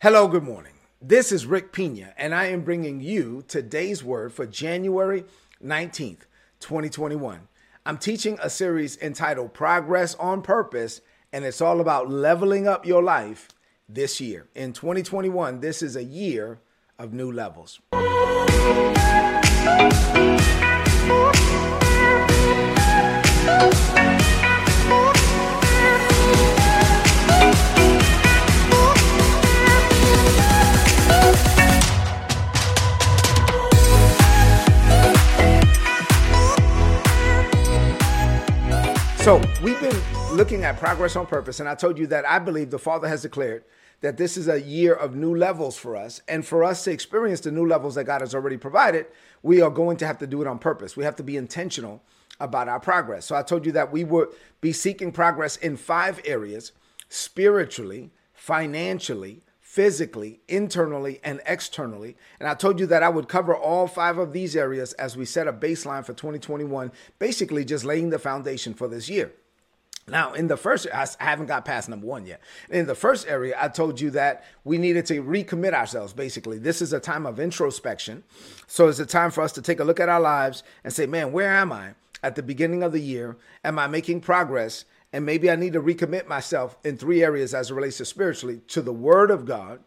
Hello, good morning. This is Rick Pina, and I am bringing you today's word for January 19th, 2021. I'm teaching a series entitled Progress on Purpose, and it's all about leveling up your life this year. In 2021, this is a year of new levels. So we've been looking at progress on purpose, and I told you that I believe the Father has declared that this is a year of new levels for us. And for us to experience the new levels that God has already provided, we are going to have to do it on purpose. We have to be intentional about our progress. So I told you that we would be seeking progress in five areas spiritually, financially, physically, internally, and externally. And I told you that I would cover all five of these areas as we set a baseline for 2021, basically just laying the foundation for this year. Now, in the first, I haven't got past number one yet. In the first area, I told you that we needed to recommit ourselves. Basically, this is a time of introspection. So it's a time for us to take a look at our lives and say, man, where am I at the beginning of the year? Am I making progress? And maybe I need to recommit myself in three areas as it relates to spiritually to the Word of God,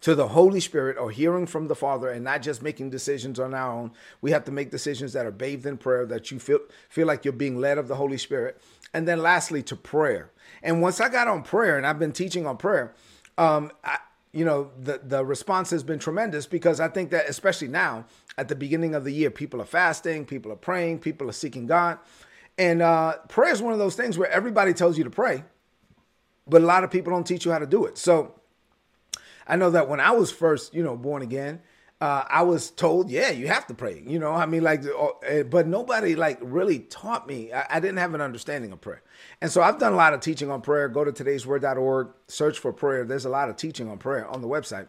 to the Holy Spirit, or hearing from the Father, and not just making decisions on our own. We have to make decisions that are bathed in prayer, that you feel feel like you're being led of the Holy Spirit. And then lastly, to prayer. And once I got on prayer, and I've been teaching on prayer, um, I, you know, the the response has been tremendous because I think that especially now at the beginning of the year, people are fasting, people are praying, people are seeking God. And uh, prayer is one of those things where everybody tells you to pray, but a lot of people don't teach you how to do it. So I know that when I was first, you know, born again, uh, I was told, yeah, you have to pray. You know, I mean, like, uh, but nobody like really taught me. I, I, didn't have an understanding of prayer, and so I've done a lot of teaching on prayer. Go to today'sword.org, search for prayer. There's a lot of teaching on prayer on the website.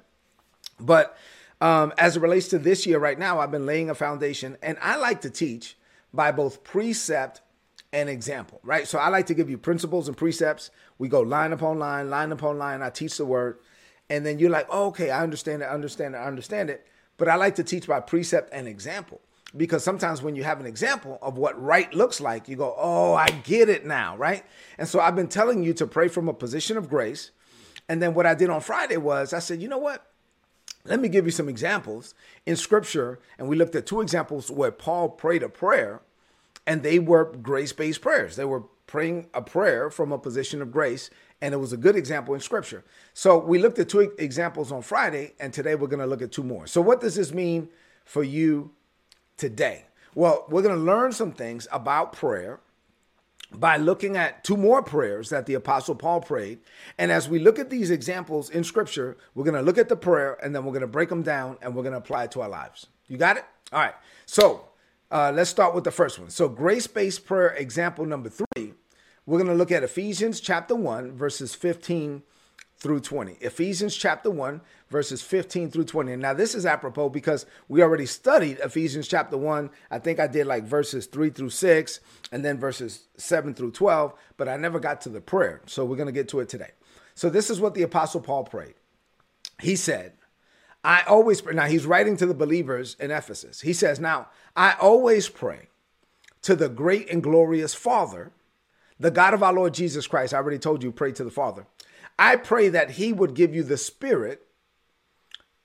But um, as it relates to this year, right now, I've been laying a foundation, and I like to teach by both precept and example, right? So I like to give you principles and precepts. We go line upon line, line upon line. I teach the word. And then you're like, oh, okay, I understand it, understand it, I understand it. But I like to teach by precept and example because sometimes when you have an example of what right looks like, you go, oh, I get it now, right? And so I've been telling you to pray from a position of grace. And then what I did on Friday was I said, you know what? Let me give you some examples in scripture. And we looked at two examples where Paul prayed a prayer and they were grace based prayers. They were praying a prayer from a position of grace, and it was a good example in scripture. So we looked at two examples on Friday, and today we're going to look at two more. So, what does this mean for you today? Well, we're going to learn some things about prayer by looking at two more prayers that the apostle Paul prayed. And as we look at these examples in scripture, we're going to look at the prayer and then we're going to break them down and we're going to apply it to our lives. You got it? All right. So, uh, let's start with the first one. So, grace based prayer example number three, we're going to look at Ephesians chapter 1, verses 15 through 20. Ephesians chapter 1, verses 15 through 20. And now, this is apropos because we already studied Ephesians chapter 1. I think I did like verses 3 through 6 and then verses 7 through 12, but I never got to the prayer. So, we're going to get to it today. So, this is what the Apostle Paul prayed. He said, I always pray. Now he's writing to the believers in Ephesus. He says, Now I always pray to the great and glorious Father, the God of our Lord Jesus Christ. I already told you, pray to the Father. I pray that he would give you the Spirit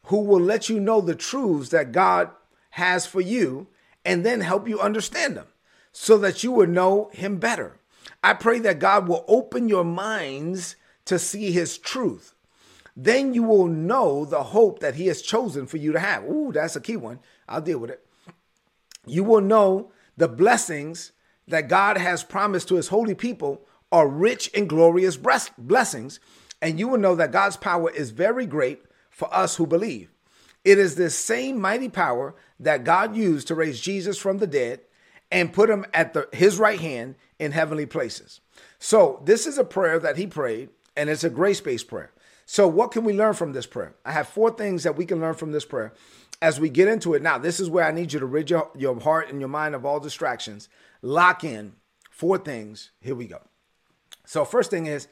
who will let you know the truths that God has for you and then help you understand them so that you will know him better. I pray that God will open your minds to see his truth then you will know the hope that he has chosen for you to have. Ooh, that's a key one. I'll deal with it. You will know the blessings that God has promised to his holy people are rich and glorious blessings. And you will know that God's power is very great for us who believe. It is this same mighty power that God used to raise Jesus from the dead and put him at the, his right hand in heavenly places. So, this is a prayer that he prayed, and it's a grace based prayer. So, what can we learn from this prayer? I have four things that we can learn from this prayer as we get into it. Now, this is where I need you to rid your, your heart and your mind of all distractions. Lock in four things. Here we go. So, first thing is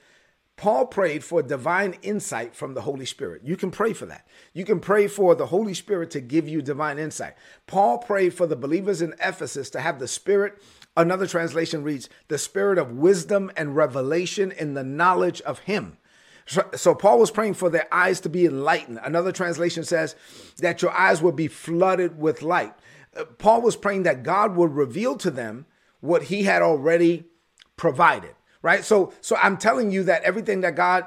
Paul prayed for divine insight from the Holy Spirit. You can pray for that. You can pray for the Holy Spirit to give you divine insight. Paul prayed for the believers in Ephesus to have the Spirit. Another translation reads, the Spirit of wisdom and revelation in the knowledge of Him. So, so, Paul was praying for their eyes to be enlightened. Another translation says that your eyes will be flooded with light. Uh, Paul was praying that God would reveal to them what he had already provided right? So, so I'm telling you that everything that God,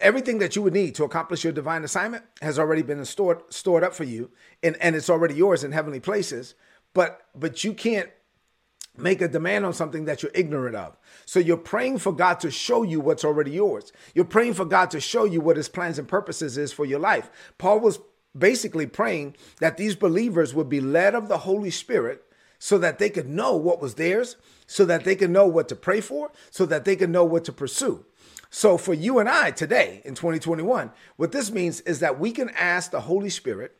everything that you would need to accomplish your divine assignment has already been stored stored up for you, and and it's already yours in heavenly places. But but you can't make a demand on something that you're ignorant of. So you're praying for God to show you what's already yours. You're praying for God to show you what his plans and purposes is for your life. Paul was basically praying that these believers would be led of the Holy Spirit so that they could know what was theirs, so that they could know what to pray for, so that they could know what to pursue. So, for you and I today in 2021, what this means is that we can ask the Holy Spirit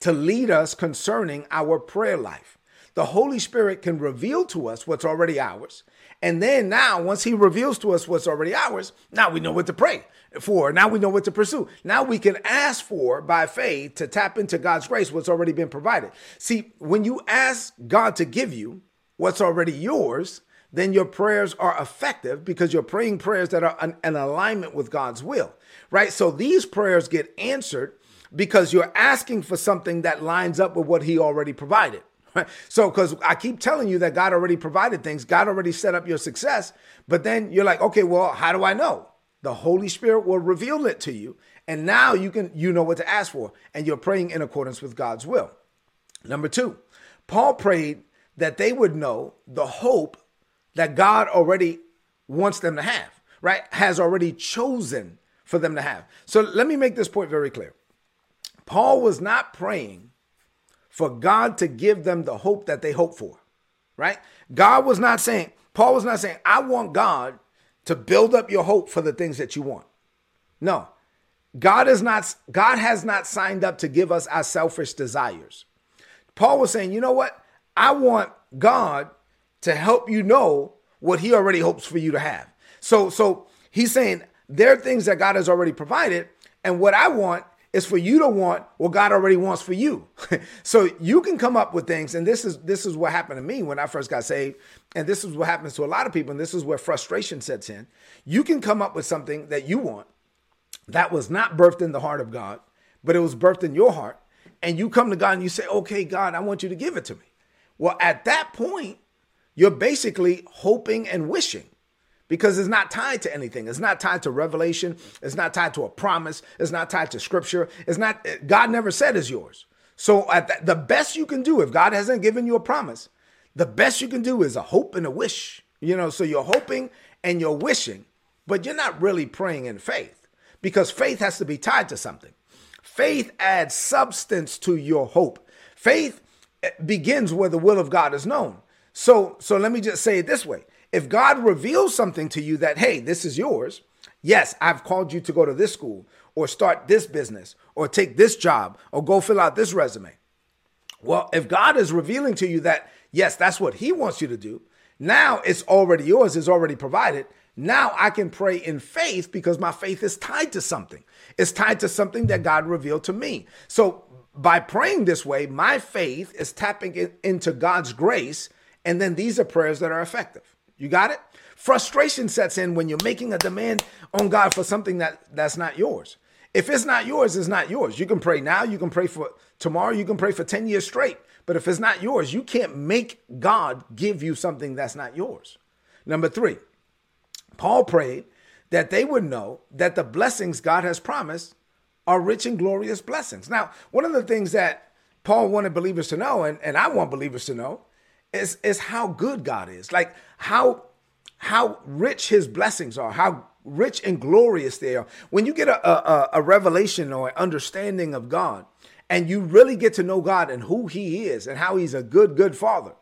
to lead us concerning our prayer life. The Holy Spirit can reveal to us what's already ours. And then now, once He reveals to us what's already ours, now we know what to pray for. Now we know what to pursue. Now we can ask for by faith to tap into God's grace, what's already been provided. See, when you ask God to give you what's already yours, then your prayers are effective because you're praying prayers that are in alignment with God's will, right? So these prayers get answered because you're asking for something that lines up with what He already provided. So, because I keep telling you that God already provided things, God already set up your success, but then you're like, okay, well, how do I know? The Holy Spirit will reveal it to you. And now you can you know what to ask for and you're praying in accordance with God's will. Number 2. Paul prayed that they would know the hope that God already wants them to have, right? Has already chosen for them to have. So let me make this point very clear. Paul was not praying for God to give them the hope that they hope for, right? God was not saying, Paul was not saying, I want God to build up your hope for the things that you want. No. God is not God has not signed up to give us our selfish desires. Paul was saying, "You know what? I want God to help you know what he already hopes for you to have." So so he's saying there are things that God has already provided and what I want is for you to want what God already wants for you. so you can come up with things and this is this is what happened to me when I first got saved and this is what happens to a lot of people, and this is where frustration sets in. You can come up with something that you want that was not birthed in the heart of God, but it was birthed in your heart. And you come to God and you say, okay, God, I want you to give it to me. Well, at that point, you're basically hoping and wishing because it's not tied to anything. It's not tied to revelation. It's not tied to a promise. It's not tied to scripture. It's not, God never said is yours. So the, best you can do, if God hasn't given you a promise, the best you can do is a hope and a wish. You know, so you're hoping and you're wishing, but you're not really praying in faith because faith has to be tied to something. Faith adds substance to your hope. Faith begins where the will of God is known. So, so let me just say it this way. If God reveals something to you that, hey, this is yours, yes, I've called you to go to this school or start this business or take this job or go fill out this resume. Well, if God is revealing to you that, Yes, that's what he wants you to do. Now it's already yours, it's already provided. Now I can pray in faith because my faith is tied to something. It's tied to something that God revealed to me. So by praying this way, my faith is tapping into God's grace. And then these are prayers that are effective. You got it? Frustration sets in when you're making a demand on God for something that, that's not yours. If it's not yours, it's not yours. You can pray now, you can pray for tomorrow, you can pray for 10 years straight. But if it's not yours, you can't make God give you something that's not yours. Number three, Paul prayed that they would know that the blessings God has promised are rich and glorious blessings. Now, one of the things that Paul wanted believers to know, and, and I want believers to know, is, is how good God is. Like how how rich his blessings are, how rich and glorious they are. When you get a, a, a revelation or an understanding of God, and you really get to know God and who He is and how He's a good, good Father,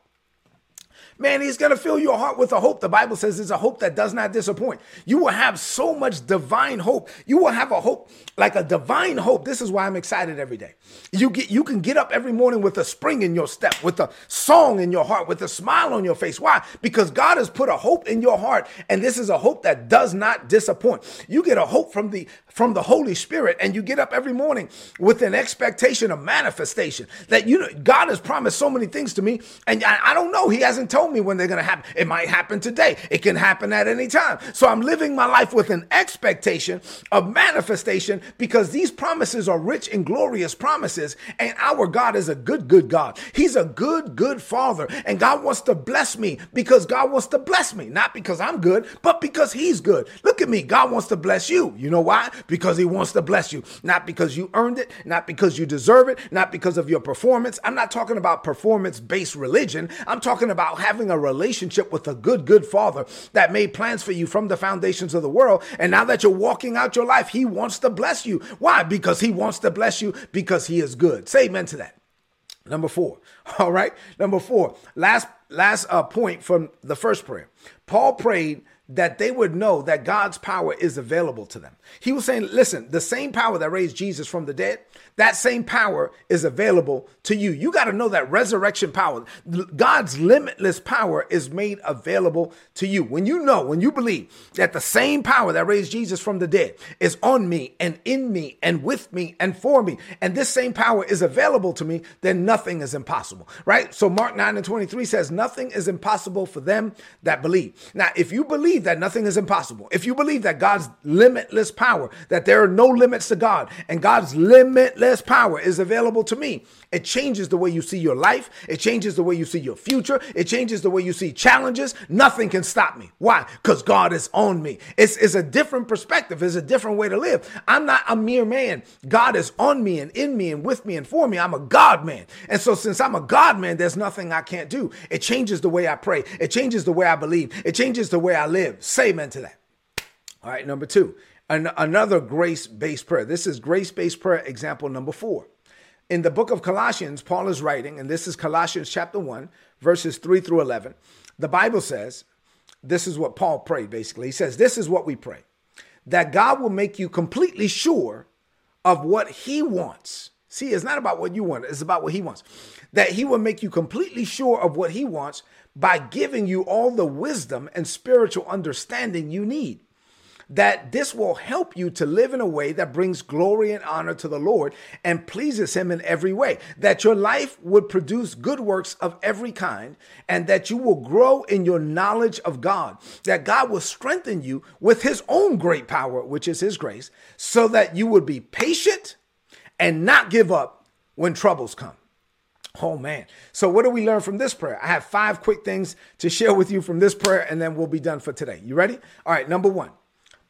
Man, he's going to fill your heart with a hope. The Bible says it's a hope that does not disappoint. You will have so much divine hope. You will have a hope like a divine hope. This is why I'm excited every day. You get you can get up every morning with a spring in your step, with a song in your heart, with a smile on your face. Why? Because God has put a hope in your heart and this is a hope that does not disappoint. You get a hope from the from the Holy Spirit and you get up every morning with an expectation of manifestation. That you know God has promised so many things to me and I, I don't know. He hasn't told me when they're going to happen. It might happen today. It can happen at any time. So I'm living my life with an expectation of manifestation because these promises are rich and glorious promises and our God is a good good God. He's a good good father and God wants to bless me because God wants to bless me. Not because I'm good but because he's good. Look at me. God wants to bless you. You know why because he wants to bless you, not because you earned it, not because you deserve it, not because of your performance. I'm not talking about performance based religion. I'm talking about having a relationship with a good, good father that made plans for you from the foundations of the world. And now that you're walking out your life, he wants to bless you. Why? Because he wants to bless you because he is good. Say amen to that. Number four. All right. Number four. Last last uh, point from the first prayer. Paul prayed that they would know that God's power is available to them. He was saying, listen, the same power that raised Jesus from the dead, that same power is available to you. You got to know that resurrection power, God's limitless power is made available to you. When you know, when you believe that the same power that raised Jesus from the dead is on me and in me and with me and for me, and this same power is available to me, then nothing is impossible, right? So Mark 9 and 23 says, nothing is impossible for them that believe. Now, if you believe that nothing is impossible, if you believe that God's limitless power, that there are no limits to God, and God's limitless power is available to me. It changes the way you see your life. It changes the way you see your future. It changes the way you see challenges. Nothing can stop me. Why? Because God is on me. It's, it's a different perspective. It's a different way to live. I'm not a mere man. God is on me and in me and with me and for me. I'm a God man. And so since I'm a God man, there's nothing I can't do. It changes the way I pray. It changes the way I believe. It changes the way I live. Say amen to that. All right, number two, an, another grace based prayer. This is grace based prayer example number four. In the book of Colossians, Paul is writing, and this is Colossians chapter 1, verses 3 through 11. The Bible says, this is what Paul prayed basically. He says, This is what we pray that God will make you completely sure of what He wants. See, it's not about what you want, it's about what He wants. That He will make you completely sure of what He wants by giving you all the wisdom and spiritual understanding you need that this will help you to live in a way that brings glory and honor to the Lord and pleases Him in every way. That your life would produce good works of every kind and that you will grow in your knowledge of God. That God will strengthen you with His own great power, which is His grace, so that you would be patient and not give up when troubles come. Oh man. So, what do we learn from this prayer? I have five quick things to share with you from this prayer, and then we'll be done for today. You ready? All right. Number one,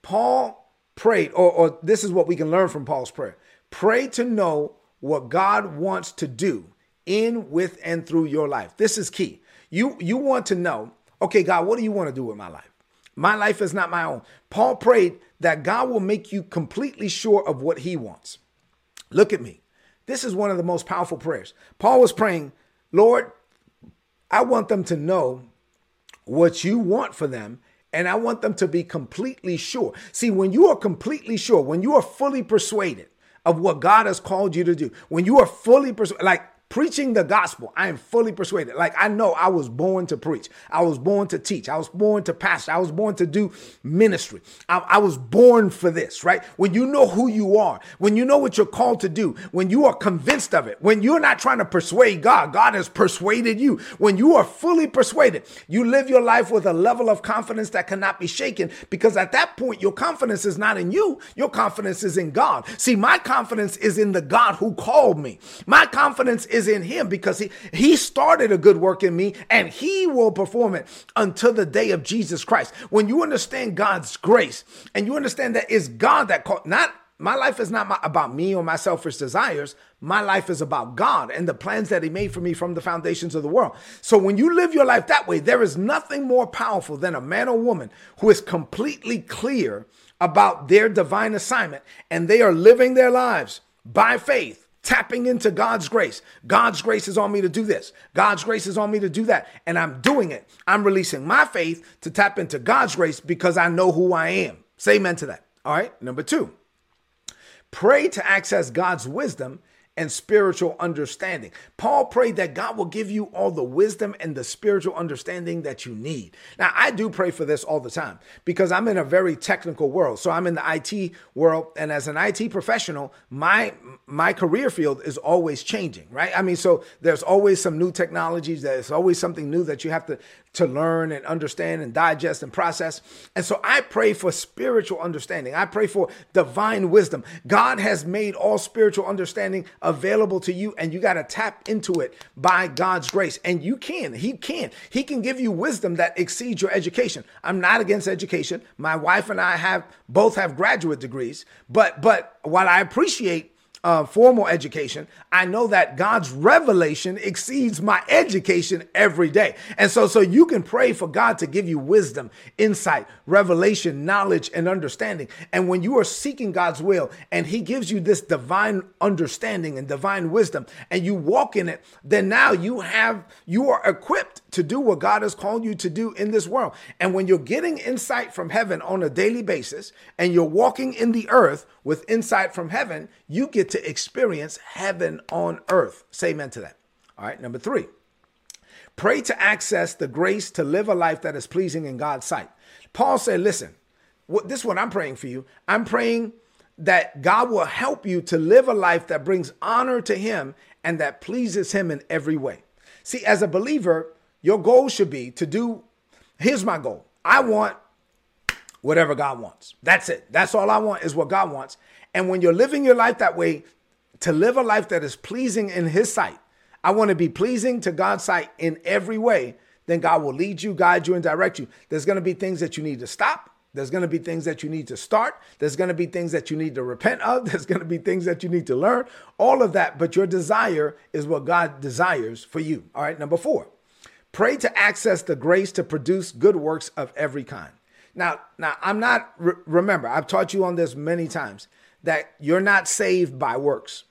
Paul prayed, or, or this is what we can learn from Paul's prayer pray to know what God wants to do in, with, and through your life. This is key. You, you want to know, okay, God, what do you want to do with my life? My life is not my own. Paul prayed that God will make you completely sure of what he wants. Look at me. This is one of the most powerful prayers. Paul was praying, Lord, I want them to know what you want for them and I want them to be completely sure. See, when you are completely sure, when you are fully persuaded of what God has called you to do, when you are fully persuaded, like Preaching the gospel, I am fully persuaded. Like I know I was born to preach. I was born to teach. I was born to pastor. I was born to do ministry. I, I, was born for this, right? When you know who you are, when you know what you're called to do, when you are convinced of it, when you're not trying to persuade God, God has persuaded you. When you are fully persuaded, you live your life with a level of confidence that cannot be shaken because at that point, your confidence is not in you. Your confidence is in God. See, my confidence is in the God who called me. My confidence is is in him because he, he started a good work in me and he will perform it until the day of Jesus Christ. When you understand God's grace and you understand that it's God that called, not my life is not my, about me or my selfish desires. My life is about God and the plans that He made for me from the foundations of the world. So when you live your life that way, there is nothing more powerful than a man or woman who is completely clear about their divine assignment and they are living their lives by faith tapping into God's grace. God's grace is on me to do this. God's grace is on me to do that. And I'm doing it. I'm releasing my faith to tap into God's grace because I know who I am. Say amen to that. All right. Number two, pray to access God's wisdom and spiritual understanding. Paul prayed that God will give you all the wisdom and the spiritual understanding that you need. Now, I do pray for this all the time because I'm in a very technical world. So I'm in the IT world and as an IT professional, my my career field is always changing, right? I mean, so there's always some new technologies, there's always something new that you have to to learn and understand and digest and process. And so I pray for spiritual understanding. I pray for divine wisdom. God has made all spiritual understanding available to you, and you got to tap into it by God's grace. And you can. He can. He can give you wisdom that exceeds your education. I'm not against education. My wife and I have both have graduate degrees, but but what I appreciate uh, formal education, I know that God's revelation exceeds my education every day. And so, so you can pray for God to give you wisdom, insight, revelation, knowledge, and understanding. And when you are seeking God's will and He gives you this divine understanding and divine wisdom, and you walk in it, then now you have, you are equipped to do what God has called you to do in this world. And when you're getting insight from heaven on a daily basis and you're walking in the earth with insight from heaven, you get to experience heaven on earth. Say amen to that. All right, number three. Pray to access the grace to live a life that is pleasing in God's sight. Paul said, listen, this is what I'm praying for you. I'm praying that God will help you to live a life that brings honor to Him and that pleases Him in every way. See, as a believer, your goal should be to do, here's my goal. I want whatever God wants. That's it. That's all I want is what God wants. And when you're living your life that way, to live a life that is pleasing in His sight, I want to be pleasing to God's sight in every way, then God will lead you, guide you, and direct you. There's going to be things that you need to stop. There's going to be things that you need to start. There's going to be things that you need to repent of. There's going to be things that you need to learn. All of that. But your desire is what God desires for you. All right. Number four, pray to access the grace to produce good works of every kind. Now, now I'm not, re- remember, I've taught you on this many times that you're not saved by works.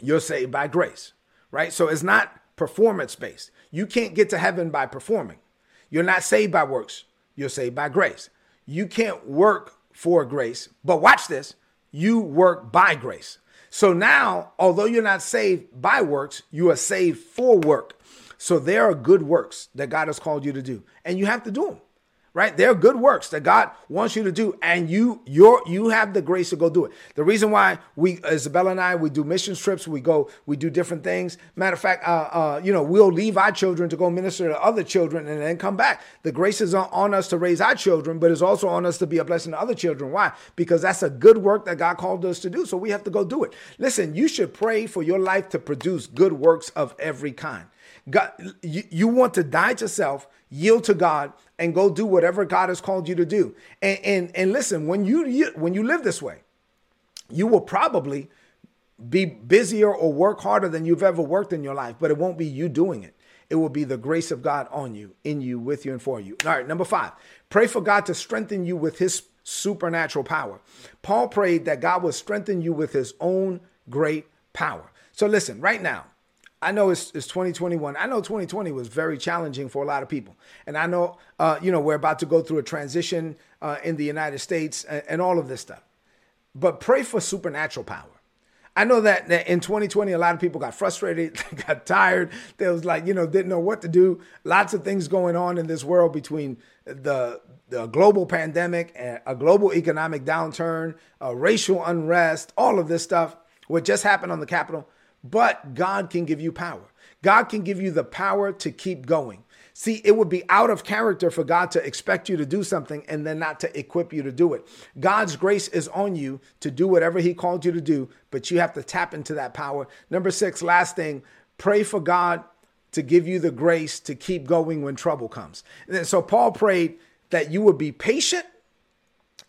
You're saved by grace, right? So it's not performance based. You can't get to heaven by performing. You're not saved by works. You're saved by grace. You can't work for grace, but watch this you work by grace. So now, although you're not saved by works, you are saved for work. So there are good works that God has called you to do, and you have to do them right? They're good works that God wants you to do, and you you you have the grace to go do it. The reason why we Isabella and I we do mission trips, we go we do different things. Matter of fact, uh, uh, you know, we'll leave our children to go minister to other children and then come back. The grace is on, on us to raise our children, but it's also on us to be a blessing to other children. Why? Because that's a good work that God called us to do. So we have to go do it. Listen, you should pray for your life to produce good works of every kind. God, you, you want to die to self, yield to God, and go do whatever God has called you to do. And and, and listen, when you when you live this way, you will probably be busier or work harder than you've ever worked in your life, but it won't be you doing it. It will be the grace of God on you, in you, with you, and for you. All right, number five, pray for God to strengthen you with his supernatural power. Paul prayed that God would strengthen you with his own great power. So listen, right now, I know it's, it's 2021. I know 2020 was very challenging for a lot of people. And I know, uh, you know, we're about to go through a transition uh, in the United States and, and, all of this stuff. But pray for supernatural power. I know that, that in 2020, a lot of people got frustrated, got tired. They was like, you know, didn't know what to do. Lots of things going on in this world between the, the global pandemic, a global economic downturn, a racial unrest, all of this stuff. What just happened on the Capitol but God can give you power. God can give you the power to keep going. See, it would be out of character for God to expect you to do something and then not to equip you to do it. God's grace is on you to do whatever He called you to do, but you have to tap into that power. Number six, last thing, pray for God to give you the grace to keep going when trouble comes. And so Paul prayed that you would be patient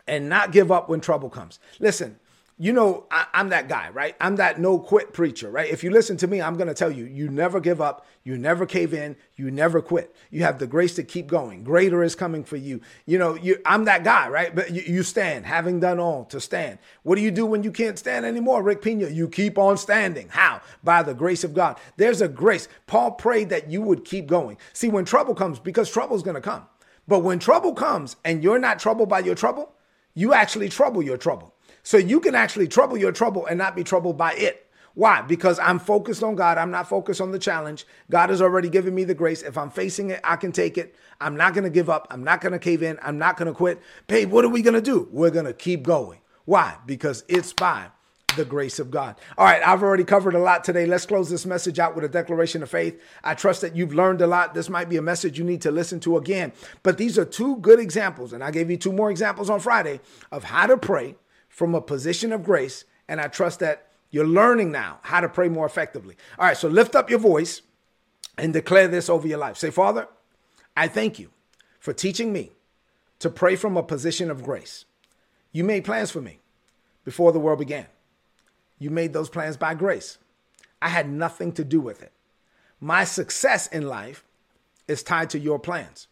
and not give up when trouble comes. Listen, you know, I, am that guy, right? I'm that no quit preacher, right? If you listen to me, I'm going to tell you, you never give up, you never cave in, you never quit. You have the grace to keep going. Greater is coming for you. You know, you, I'm that guy, right? But you, you stand, having done all to stand. What do you do when you can't stand anymore, Rick Pina? You keep on standing. How? By the grace of God. There's a grace. Paul prayed that you would keep going. See, when trouble comes, because trouble is going to come. But when trouble comes and you're not troubled by your trouble, you actually trouble your trouble. So you can actually trouble your trouble and not be troubled by it. Why? Because I'm focused on God. I'm not focused on the challenge. God has already given me the grace. If I'm facing it, I can take it. I'm not going to give up. I'm not going to cave in. I'm not going to quit. Babe, what are we going to do? We're going to keep going. Why? Because it's by the grace of God. All right, I've already covered a lot today. Let's close this message out with a declaration of faith. I trust that you've learned a lot. This might be a message you need to listen to again. But these are two good examples, and I gave you two more examples on Friday of how to pray from a position of grace. And I trust that you're learning now how to pray more effectively. All right, so lift up your voice and declare this over your life. Say, Father, I thank you for teaching me to pray from a position of grace. You made plans for me before the world began. You made those plans by grace. I had nothing to do with it. My success in life is tied to your plans.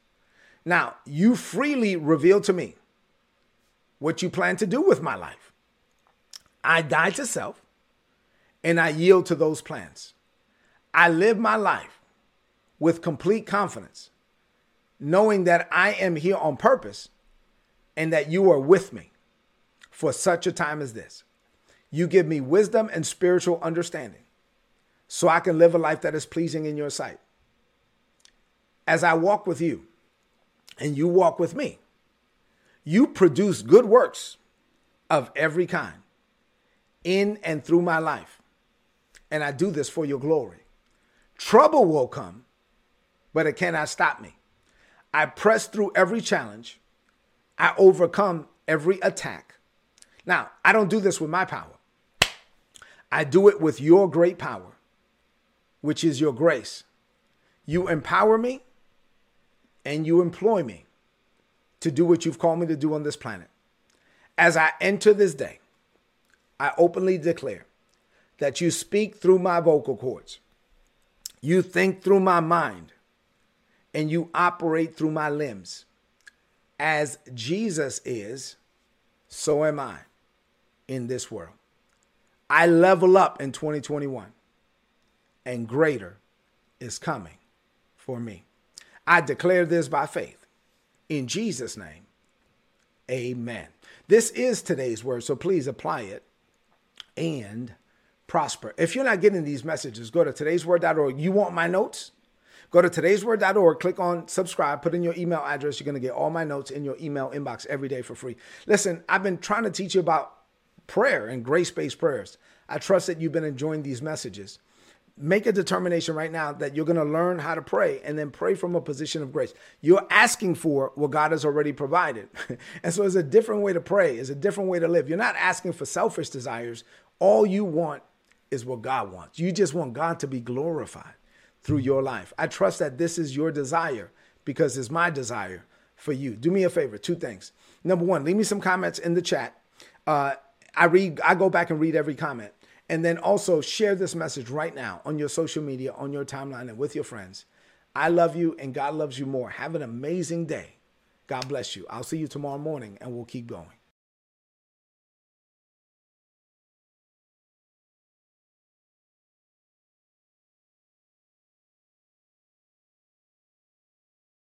Now, you freely revealed to me what you plan to do with my life. I die to self and I yield to those plans. I live my life with complete confidence, knowing that I am here on purpose and that you are with me for such a time as this. You give me wisdom and spiritual understanding so I can live a life that is pleasing in your sight. As I walk with you and you walk with me, you produce good works of every kind in and through my life. And I do this for your glory. Trouble will come, but it cannot stop me. I press through every challenge. I overcome every attack. Now, I don't do this with my power. I do it with your great power, which is your grace. You empower me and you employ me to do what you've called me to do on this planet. As I enter this day, I openly declare that you speak through my vocal cords, you think through my mind, and you operate through my limbs. As Jesus is, so am I in this world. I level up in 2021, and greater is coming for me. I declare this by faith in Jesus' name, amen. This is today's word, so please apply it and prosper. If you're not getting these messages, go to today'sword.org. You want my notes? Go to today'sword.org, click on subscribe, put in your email address. You're going to get all my notes in your email inbox every day for free. Listen, I've been trying to teach you about prayer and grace based prayers. I trust that you've been enjoying these messages make a determination right now that you're going to learn how to pray and then pray from a position of grace. You're asking for what God has already provided. and so it's a different way to pray, it's a different way to live. You're not asking for selfish desires. All you want is what God wants. You just want God to be glorified through your life. I trust that this is your desire because it's my desire for you. Do me a favor, two things. Number one, leave me some comments in the chat. Uh, I read, I go back and read every comment. And then also share this message right now on your social media, on your timeline, and with your friends. I love you and God loves you more. Have an amazing day. God bless you. I'll see you tomorrow morning and we'll keep going.